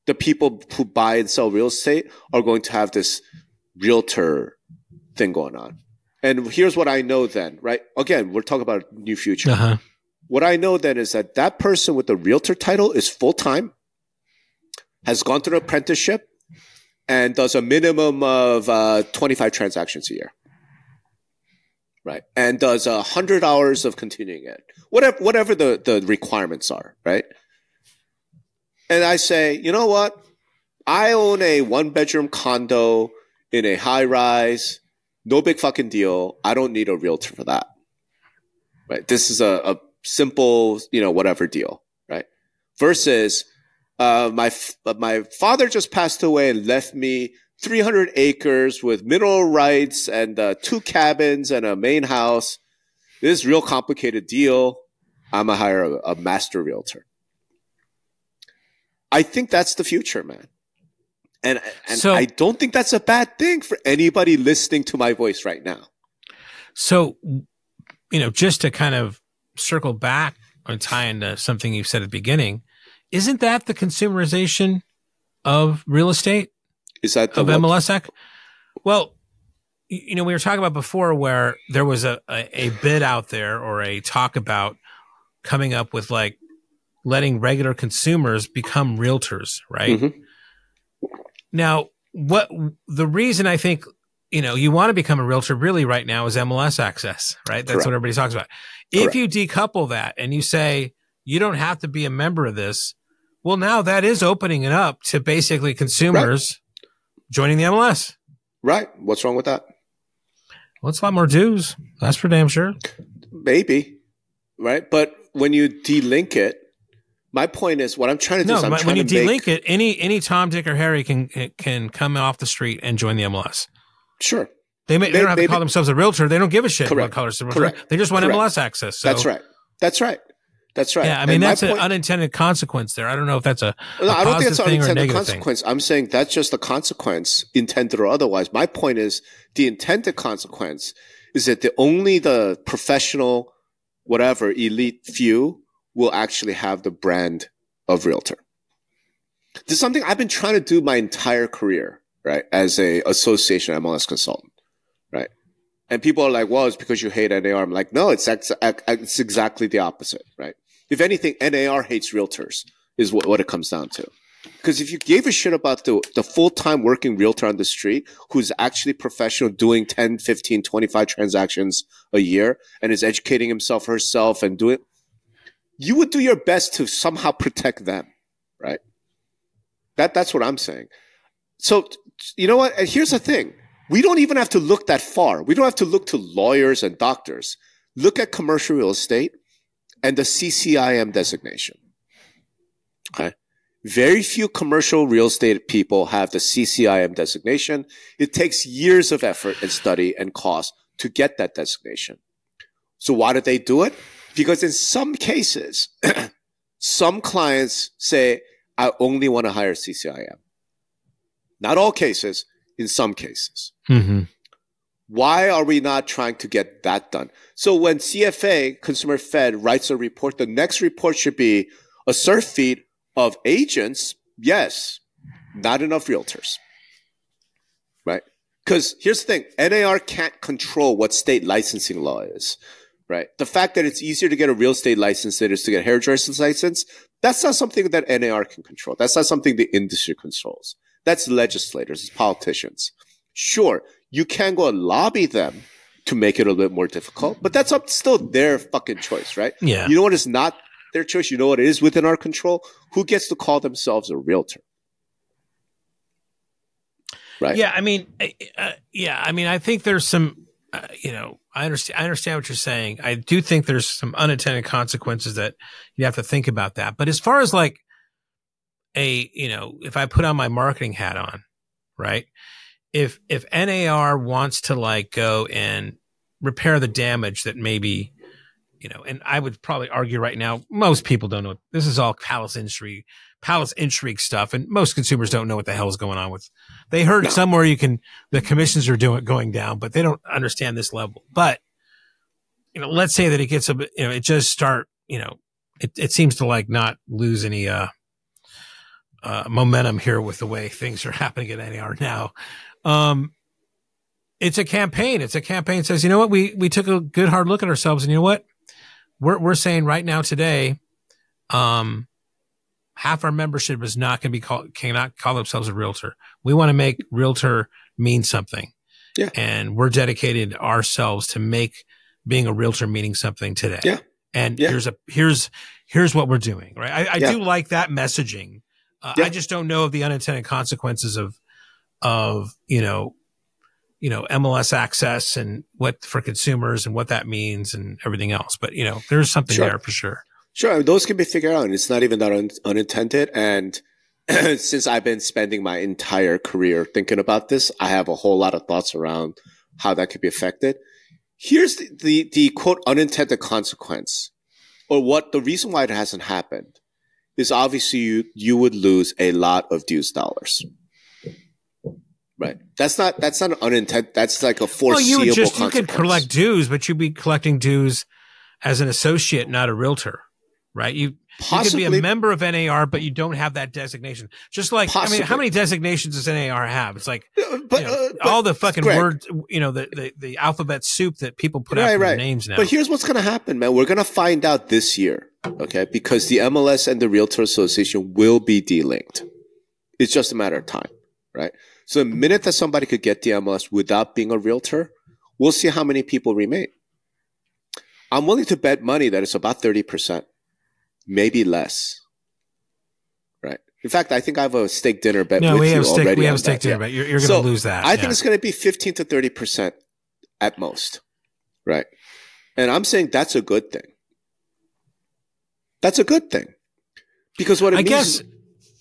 the people who buy and sell real estate are going to have this realtor thing going on. And here's what I know then, right? Again, we're talking about new future. Uh-huh. What I know then is that that person with the realtor title is full time, has gone through an apprenticeship, and does a minimum of uh, 25 transactions a year. Right. And does a hundred hours of continuing ed, whatever, whatever the, the requirements are. Right. And I say, you know what? I own a one bedroom condo in a high rise. No big fucking deal. I don't need a realtor for that. Right. This is a, a simple, you know, whatever deal. Right. Versus uh, my my father just passed away and left me 300 acres with mineral rights and uh, two cabins and a main house. This is real complicated deal. I'm gonna hire a, a master realtor. I think that's the future, man. And, and so, I don't think that's a bad thing for anybody listening to my voice right now. So, you know, just to kind of circle back and tie into something you said at the beginning, isn't that the consumerization of real estate? Is that of what? MLS Act? Well, you know, we were talking about before where there was a, a, a bid out there or a talk about coming up with like letting regular consumers become realtors, right? Mm-hmm. Now, what the reason I think you know you want to become a realtor really right now is MLS access, right? That's Correct. what everybody talks about. Correct. If you decouple that and you say you don't have to be a member of this, well, now that is opening it up to basically consumers. Joining the MLS. Right. What's wrong with that? Well, it's a lot more dues. That's for damn sure. Maybe. Right. But when you delink it, my point is what I'm trying to do no, is I'm when you delink make... it, any any Tom, Dick, or Harry can can come off the street and join the MLS. Sure. They, may, they, they don't have to call themselves a realtor. They don't give a shit Correct. what colors. Correct. They just want Correct. MLS access. So. That's right. That's right. That's right. Yeah, I mean and that's an point, unintended consequence there. I don't know if that's a, a no, I don't think it's an unintended consequence. Thing. I'm saying that's just a consequence, intended or otherwise. My point is the intended consequence is that the only the professional, whatever elite few will actually have the brand of realtor. This is something I've been trying to do my entire career, right? As a association MLS consultant, right? And people are like, well, it's because you hate NAR. I'm like, no, it's, ex- it's exactly the opposite, right? If anything, NAR hates realtors is what, what it comes down to. Because if you gave a shit about the, the full time working realtor on the street who's actually professional doing 10, 15, 25 transactions a year and is educating himself herself and doing, you would do your best to somehow protect them, right? That, that's what I'm saying. So, you know what? And here's the thing. We don't even have to look that far. We don't have to look to lawyers and doctors. Look at commercial real estate and the CCIM designation. Okay. Very few commercial real estate people have the CCIM designation. It takes years of effort and study and cost to get that designation. So why did they do it? Because in some cases, some clients say, I only want to hire CCIM. Not all cases, in some cases. Mm-hmm. Why are we not trying to get that done? So when CFA, Consumer Fed, writes a report, the next report should be a surf feed of agents. Yes, not enough realtors. Right? Because here's the thing NAR can't control what state licensing law is. Right? The fact that it's easier to get a real estate license than it is to get a hairdresser's license, that's not something that NAR can control. That's not something the industry controls. That's legislators, it's politicians. Sure, you can go and lobby them to make it a little bit more difficult, but that's up still their fucking choice, right? Yeah. You know what is not their choice? You know what is within our control? Who gets to call themselves a realtor? Right. Yeah, I mean, uh, yeah, I mean, I think there's some, uh, you know, I understand. I understand what you're saying. I do think there's some unintended consequences that you have to think about that. But as far as like a, you know, if I put on my marketing hat on, right? If if NAR wants to like go and repair the damage that maybe, you know, and I would probably argue right now, most people don't know. This is all palace intrigue, palace intrigue stuff, and most consumers don't know what the hell is going on with. They heard No. somewhere you can the commissions are doing going down, but they don't understand this level. But you know, let's say that it gets a bit, you know, it just start, you know, it, it seems to like not lose any uh uh, momentum here with the way things are happening at NAR now. Um, it's a campaign. It's a campaign that says, you know what, we we took a good hard look at ourselves, and you know what, we're we're saying right now today, um, half our membership is not going to be called cannot call themselves a realtor. We want to make realtor mean something, Yeah. and we're dedicated ourselves to make being a realtor meaning something today. Yeah. And Yeah. here's a here's here's what we're doing. Right. I, I Yeah. do like that messaging. Uh, Yeah. I just don't know of the unintended consequences of of you know you know MLS access and what for consumers and what that means and everything else. But you know, there's something Sure. there for sure. Sure, those can be figured out. and It's not even that un- unintended. And since I've been spending my entire career thinking about this, I have a whole lot of thoughts around how that could be affected. Here's the, the, the quote unintended consequence, or what the reason why it hasn't happened is obviously you, you would lose a lot of dues dollars. Right. That's not that's not unintended. That's like a foreseeable. Well, you just you could collect dues, but you'd be collecting dues as an associate, not a realtor, right? You you could be a member of NAR, but you don't have that designation. Just like I mean, how many designations does NAR have? It's like but, you know, uh, but all the fucking Greg, words, you know, the, the the alphabet soup that people put out Right, their right. names now. But here's what's going to happen, man. We're going to find out this year, okay? Because the MLS and the Realtor Association will be delinked. It's just a matter of time, right? So the minute that somebody could get the MLS without being a realtor, we'll see how many people remain. I'm willing to bet money that it's about 30%, maybe less. Right. In fact, I think I have a steak dinner bet no, with we you have steak. already We have a steak that. dinner, Yeah. but you're, you're going to So, lose that. I think it's going to be 15 to 30% at most. Right. And I'm saying that's a good thing. That's a good thing. Because what it I means guess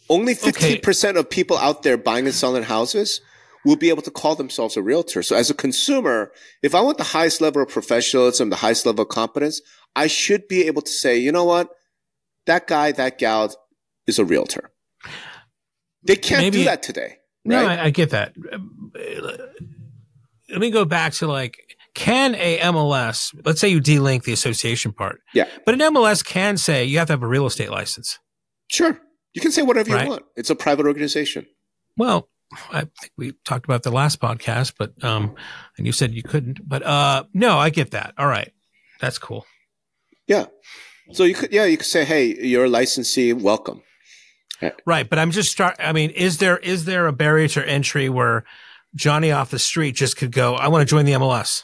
only 15% of people out there buying and selling houses will be able to call themselves a realtor. So as a consumer, if I want the highest level of professionalism, the highest level of competence, I should be able to say, you know what? That guy, that gal is a realtor. They can't Maybe- do that today. No, right? I, I get that. Let me go back to like, can a MLS, let's say you delink the association part, Yeah. but an MLS can say you have to have a real estate license. Sure. You can say whatever Right. you want. It's a private organization. Well, I think we talked about the last podcast, but, um, and you said you couldn't, but, uh, no, I get that. All right. That's cool. Yeah. So you could, yeah, you could say, hey, you're a licensee, welcome. Right. Right. But I'm just start. I mean, is there is there a barrier to entry where Johnny off the street just could go? I want to join the MLS.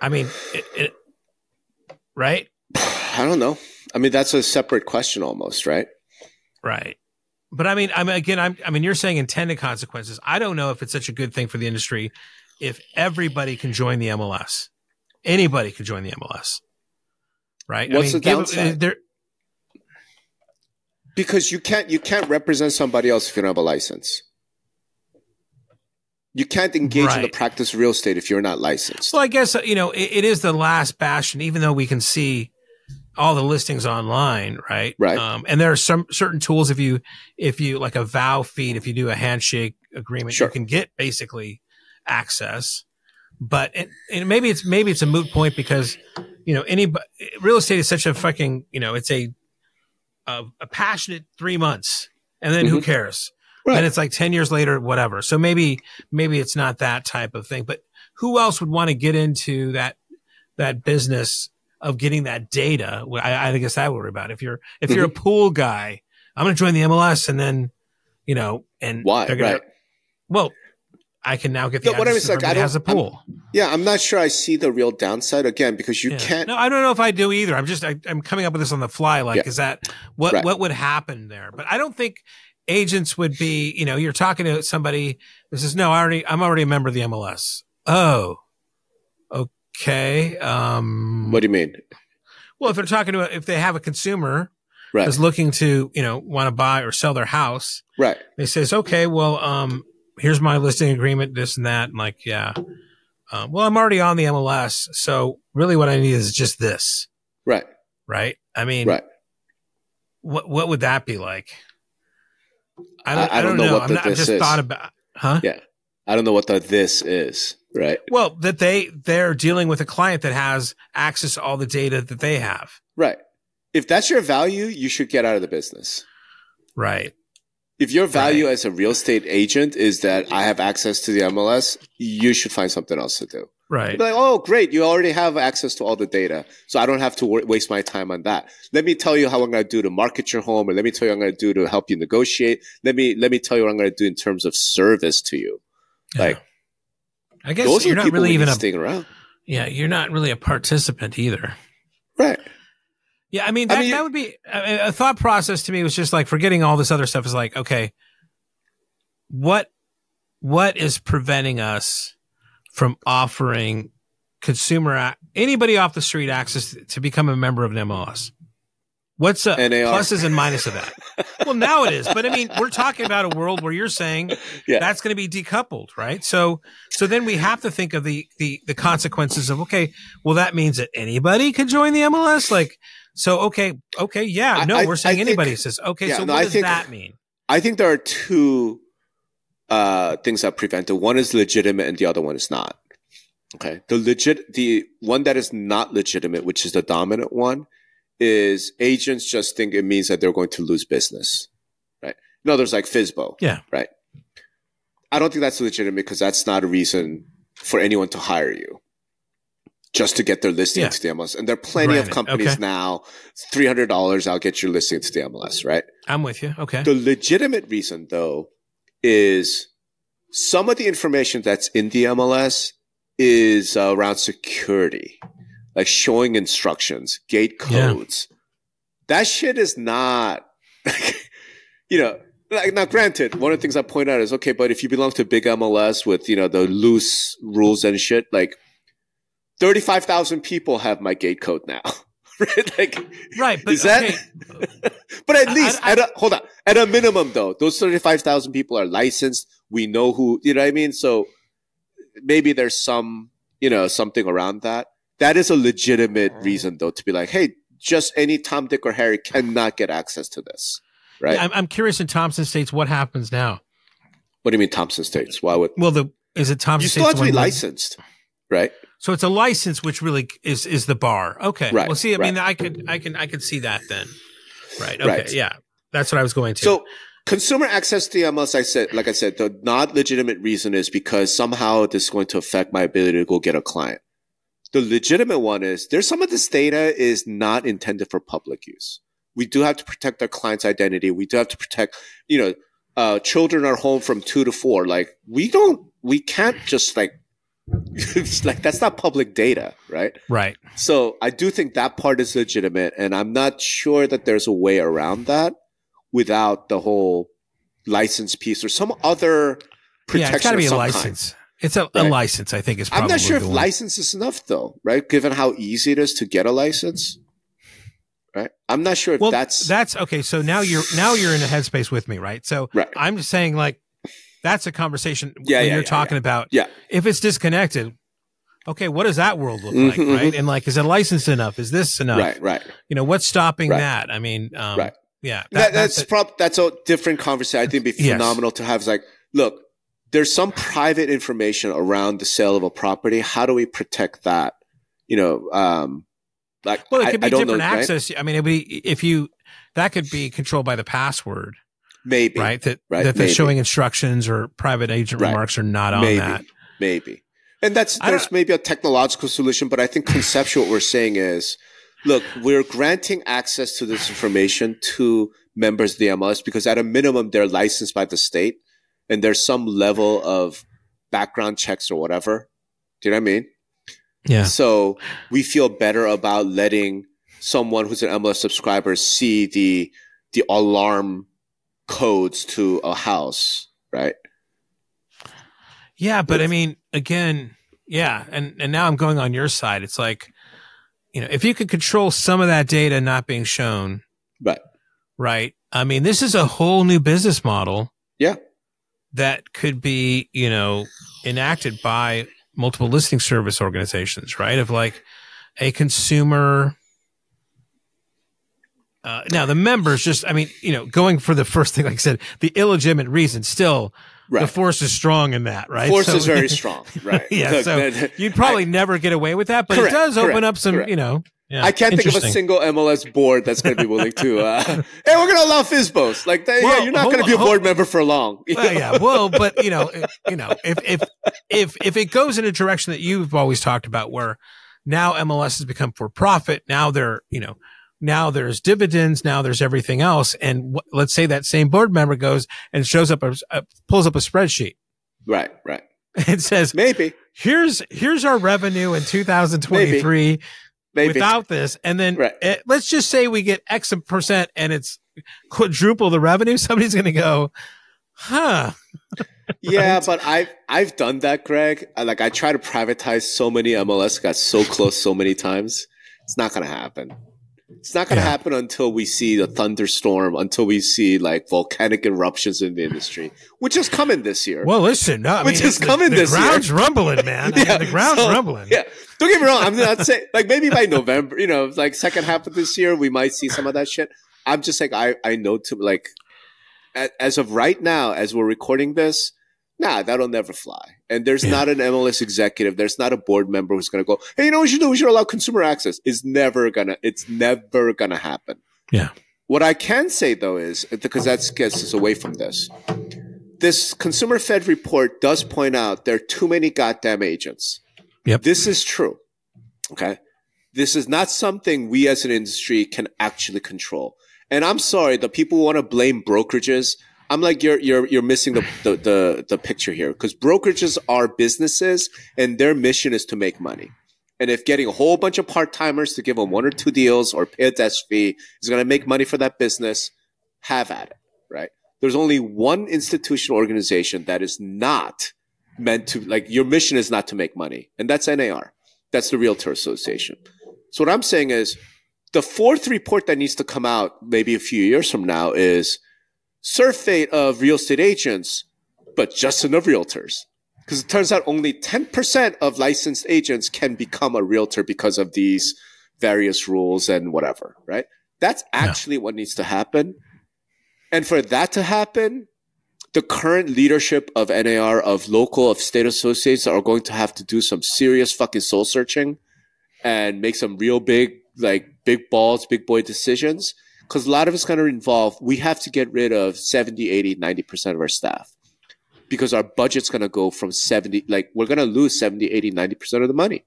I mean, it, it, right? I don't know. I mean, that's a separate question almost, right? Right. But I mean, I mean, again, I'm, I mean, you're saying intended consequences. I don't know if it's such a good thing for the industry if everybody can join the MLS. Anybody can join the MLS. Right. What's I mean, the downside? There, because you can't you can't represent somebody else if you don't have a license. You can't engage in the practice of real estate if you're not licensed. well, I guess, uh, you know, it, it is the last bastion, even though we can see all the listings online, right? Right. Um, and there are some certain tools if you, if you like a VOW feed, if you do a handshake agreement, Sure. you can get basically access. But it, and maybe it's maybe it's a moot point because you know any real estate is such a fucking you know it's a a, a passionate three months and then who Mhm. cares Right. and it's like 10 years later whatever so maybe maybe it's not that type of thing but who else would want to get into that that business of getting that data i, I guess I worry about if you're if you're a Mm-hmm. pool guy i'm going to join the mls and then you know and Why? gonna, Right. well i can now get the No, what I mean like, I has a don't- I'm- pool Yeah, I'm not sure I see the real downside again because you Yeah. can't. No, I don't know if I do either. I'm just I, I'm coming up with this on the fly. Like, Yeah. is that what Right. what would happen there? But I don't think agents would be. You know, you're talking to somebody This is "No, I already I'm already a member of the MLS." Oh, okay. Um, What do you mean? well, if they're talking to a, if they have a consumer Right. that's looking to you know want to buy or sell their house, Right. they says, "Okay, well, um, here's my listing agreement, this and that." And like, yeah. Um, well, I'm already on the MLS, so really, what I need is just this Right. right? I mean, Right. what what would that be like? I don't, I- I don't know what I'm not, I've just is. thought about, huh? Yeah. I don't know what the this is. Right. Well, that they they're dealing with a client that has access to all the data that they have, Right. If that's your value, you should get out of the business. right? If your value as a real estate agent is that I have access to the MLS, you should find something else to do. Right. Like, oh, great, you already have access to all the data, so I don't have to wa- waste my time on that. Let me tell you how I'm going to do to market your home, or let me tell you what I'm going to do to help you negotiate. Let me let me tell you what I'm going to do in terms of service to you. Like Yeah. I guess those you're not really even a around, yeah, you're not really a participant either. right? Yeah, I mean I that mean, that would be a, a thought process to me was just like forgetting all this other stuff is like okay, what what is preventing us from offering consumer anybody off the street access to become a member of an MLS? What's the pluses and minuses of that? well, now it is, but I mean, we're talking about a world where you're saying Yeah. that's going to be decoupled, right? So, so then we have to think of the the the consequences of okay, well, that means that anybody can join the MLS, like. So okay, okay, yeah, no, I- we're saying I think- anybody says okay. yeah, so no, what I does think- that mean? I think there are two uh, things that prevent it. One is legitimate, and the other one is not. Okay, the legit, the one that is not legitimate, which is the dominant one, is agents just think it means that they're going to lose business. Right? No, there's like FSBO. Yeah. Right. I don't think that's legitimate because that's not a reason for anyone to hire you. Just to get their listing Yeah. to the MLS, and there are plenty of companies okay. now. Three hundred dollars, I'll get your listing to the MLS. Right? I'm with you. Okay, The legitimate reason, though, is some of the information that's in the MLS is uh, around security, like showing instructions, gate Yeah. codes. That shit is not, you know, like now granted, one of the things I point out is okay, but if you belong to big MLS with, you know, the loose rules and shit, like 35,000 people have my gate code now. right? Like, right, but is that? okay, but at I- least, I- at a, hold on, at a minimum though, those thirty-five thousand people are licensed. We know who, you know what I mean. So maybe there's some, you know, something around that. That is a legitimate reason though to be like, hey, just any Tom, Dick, or Harry cannot get access to this, right? I'm, I'm curious in Thompson states what happens now. what do you mean Thompson States? Why would Well, the is it Thompson you still states have to be licensed, right? So it's a license, which really is is the bar. Okay. Right, Well, see, I mean. I could, I can, I could see that then. Right. Okay. Right. Yeah. That's what I was going to. So consumer access to the MLS, I said, like I said, the not legitimate reason is because somehow this is going to affect my ability to go get a client. The legitimate one is there's some of this data is not intended for public use. We do have to protect our client's identity. We do have to protect, you know, uh, children are home from two to four. Like we don't, we can't just like, like that's not public data, right? Right. So I do think that part is legitimate, and I'm not sure that there's a way around that without the whole license piece or some other protection. Yeah, it's got to be a license. Kind. It's a, a, license. I think is. Probably I'm not sure if one. license is enough, though, right? Given how easy it is to get a license, right? I'm not sure if Well, that's that's okay. So now you're now you're in a headspace with me, right? So right. I'm just saying, like, that's a conversation Yeah, when yeah, you're yeah, talking about. Yeah. If it's disconnected, okay, what does that world look like, right? And like, is it licensed enough? Is this enough? Right, right, You know, what's stopping Right. that? I mean, um, Right. Yeah. that, that's that's prob- that's a different conversation. I think it'd be Yes. phenomenal to have. Is like, look, there's some private information around the sale of a property. How do we protect that? You know, um, like well, it I- could I be don't different know, right? access. I mean, it'd be if you that could be controlled by the password, Maybe, right? That Right, that they're maybe. showing instructions or private agent Right. remarks are not on maybe, that. maybe, and that's there's maybe a technological solution, but I think conceptual. what we're saying is, look, we're granting access to this information to members of the MLS because at a minimum they're licensed by the state, and there's some level of background checks or whatever. Do you know what I mean? Yeah. So we feel better about letting someone who's an MLS subscriber see the the alarm codes to a house, right? Yeah, but I mean, again, yeah, and and now I'm going on your side. It's like, you know, if you could control some of that data not being shown, Right. right? I mean, this is a whole new business model. Yeah. That could be, you know, enacted by multiple listing service organizations, right? Of like a consumer. Uh, now the members just, I mean, you know, going for the first thing, like I said, the illegitimate reason, still the force is strong in that, right? Force So- is very strong, right? yeah, Look, so that- you'd probably never get away with that, but Correct, it does open correct, up some, correct. you know. Yeah, I can't think of a single MLS board that's going to be willing to. Uh, hey, we're going to allow FSBOs. Like, they, yeah, you're not going to be a board member for long. Well, yeah, well, but you know, if, you know, if if if if it goes in a direction that you've always talked about, where now MLS has become for profit, now they're you know, now there's dividends, now there's everything else, and wh- let's say that same board member goes and shows up a, a pulls up a spreadsheet Right, right. and says, Maybe, "Here's here's our revenue in 2023." maybe. Without this, and then Right. eh, let's just say we get X percent and it's quadruple the revenue. Somebody's going to go, huh? yeah, but I've I've done that, Greg. Like I try to privatize so many MLS, got so close so many times. It's not gonna happen. It's not gonna Yeah. happen until we see the thunderstorm, until we see like volcanic eruptions in the industry, which is coming this year. Well, listen, no, I Which mean, is the- coming the, this year. The ground's rumbling, man. I mean, the ground's so- rumbling. Yeah, don't get me wrong. I'm not saying like maybe by November, you know, like second half of this year, we might see some of that shit. I'm just like I I know to like as of right now, as we're recording this, nah, that'll never fly. And there's Yeah. not an MLS executive, there's not a board member who's gonna go, hey, you know what we should do? We should allow consumer access. It's never gonna, it's never gonna happen. Yeah. What I can say though is because that gets us away from this. This consumer fed report does point out there are too many goddamn agents. Yep. This is true. Okay. This is not something we as an industry can actually control. And I'm sorry, the people who want to blame brokerages, I'm like, you're, you're, you're missing the, the, the, the picture here because brokerages are businesses and their mission is to make money. And if getting a whole bunch of part timers to give them one or two deals or pay a desk fee is going to make money for that business, have at it, right? There's only one institutional organization that is not meant to, like, your mission is not to make money, and that's NAR. That's the Realtor Association. So, what I'm saying is the fourth report that needs to come out maybe a few years from now is survey of real estate agents, but just enough realtors. Because it turns out only 10% of licensed agents can become a realtor because of these various rules and whatever, right? That's actually what needs to happen. And for that to happen, the current leadership of NAR, of local, of state associates are going to have to do some serious fucking soul searching and make some real big, like big balls, big boy decisions. Because a lot of it's going to involve, we have to get rid of 70, 80, 90% of our staff because our budget's going to go from 70, like we're going to lose 70, 80, 90% of the money.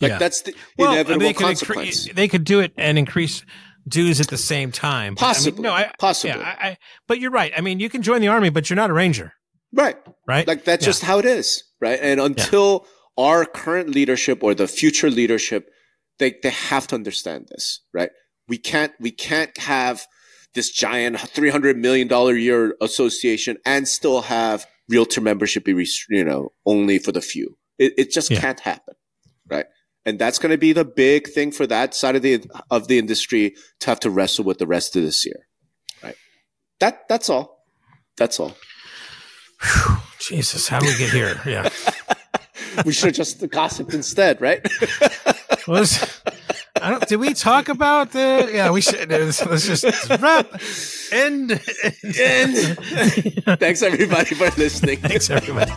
Like Yeah. that's the Well, inevitable they could, consequence. incre- they could do it and increase dues at the same time. Possibly. I mean, no, I, possibly. Yeah, I, I, but you're right. I mean, you can join the army, but you're not a ranger. Right. Right. Like that's Yeah. just how it is. Right. And until our current leadership or the future leadership, they, they have to understand this. Right. We can't, we can't have this giant $300 million year association and still have realtor membership be, you know, only for the few. It, it just Yeah. can't happen. Right. And that's going to be the big thing for that side of the, of the industry to have to wrestle with the rest of this year. Right. That, that's all. That's all. Whew, Jesus, how do we get here? Yeah. we should have just gossiped instead, right? Was I don't did we talk about the yeah, we should let's, let's just wrap end And thanks everybody for listening. Thanks everybody.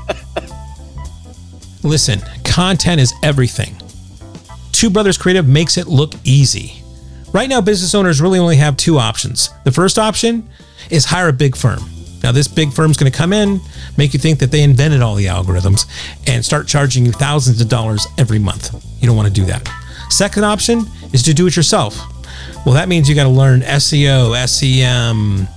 Listen, content is everything. Two Brothers Creative makes it look easy. Right now, business owners really only have two options. The first option is hire a big firm. Now, this big firm's going to come in, make you think that they invented all the algorithms, and start charging you thousands of dollars every month. You don't want to do that. Second option is to do it yourself. Well, that means you got to learn SEO, SEM,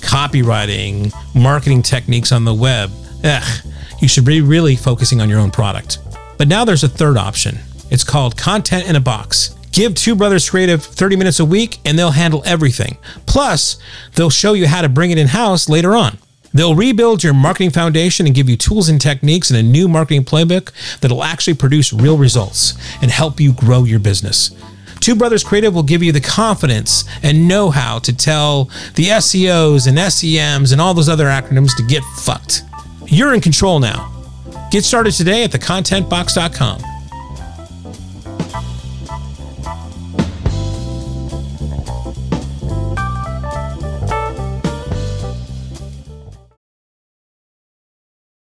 copywriting, marketing techniques on the web. Ugh, you should be really focusing on your own product. But now there's a third option. It's called Content in a Box. Give Two Brothers Creative 30 minutes a week and they'll handle everything. Plus, they'll show you how to bring it in house later on. They'll rebuild your marketing foundation and give you tools and techniques and a new marketing playbook that'll actually produce real results and help you grow your business. Two Brothers Creative will give you the confidence and know how to tell the SEOs and SEMs and all those other acronyms to get fucked. You're in control now. Get started today at thecontentbox.com.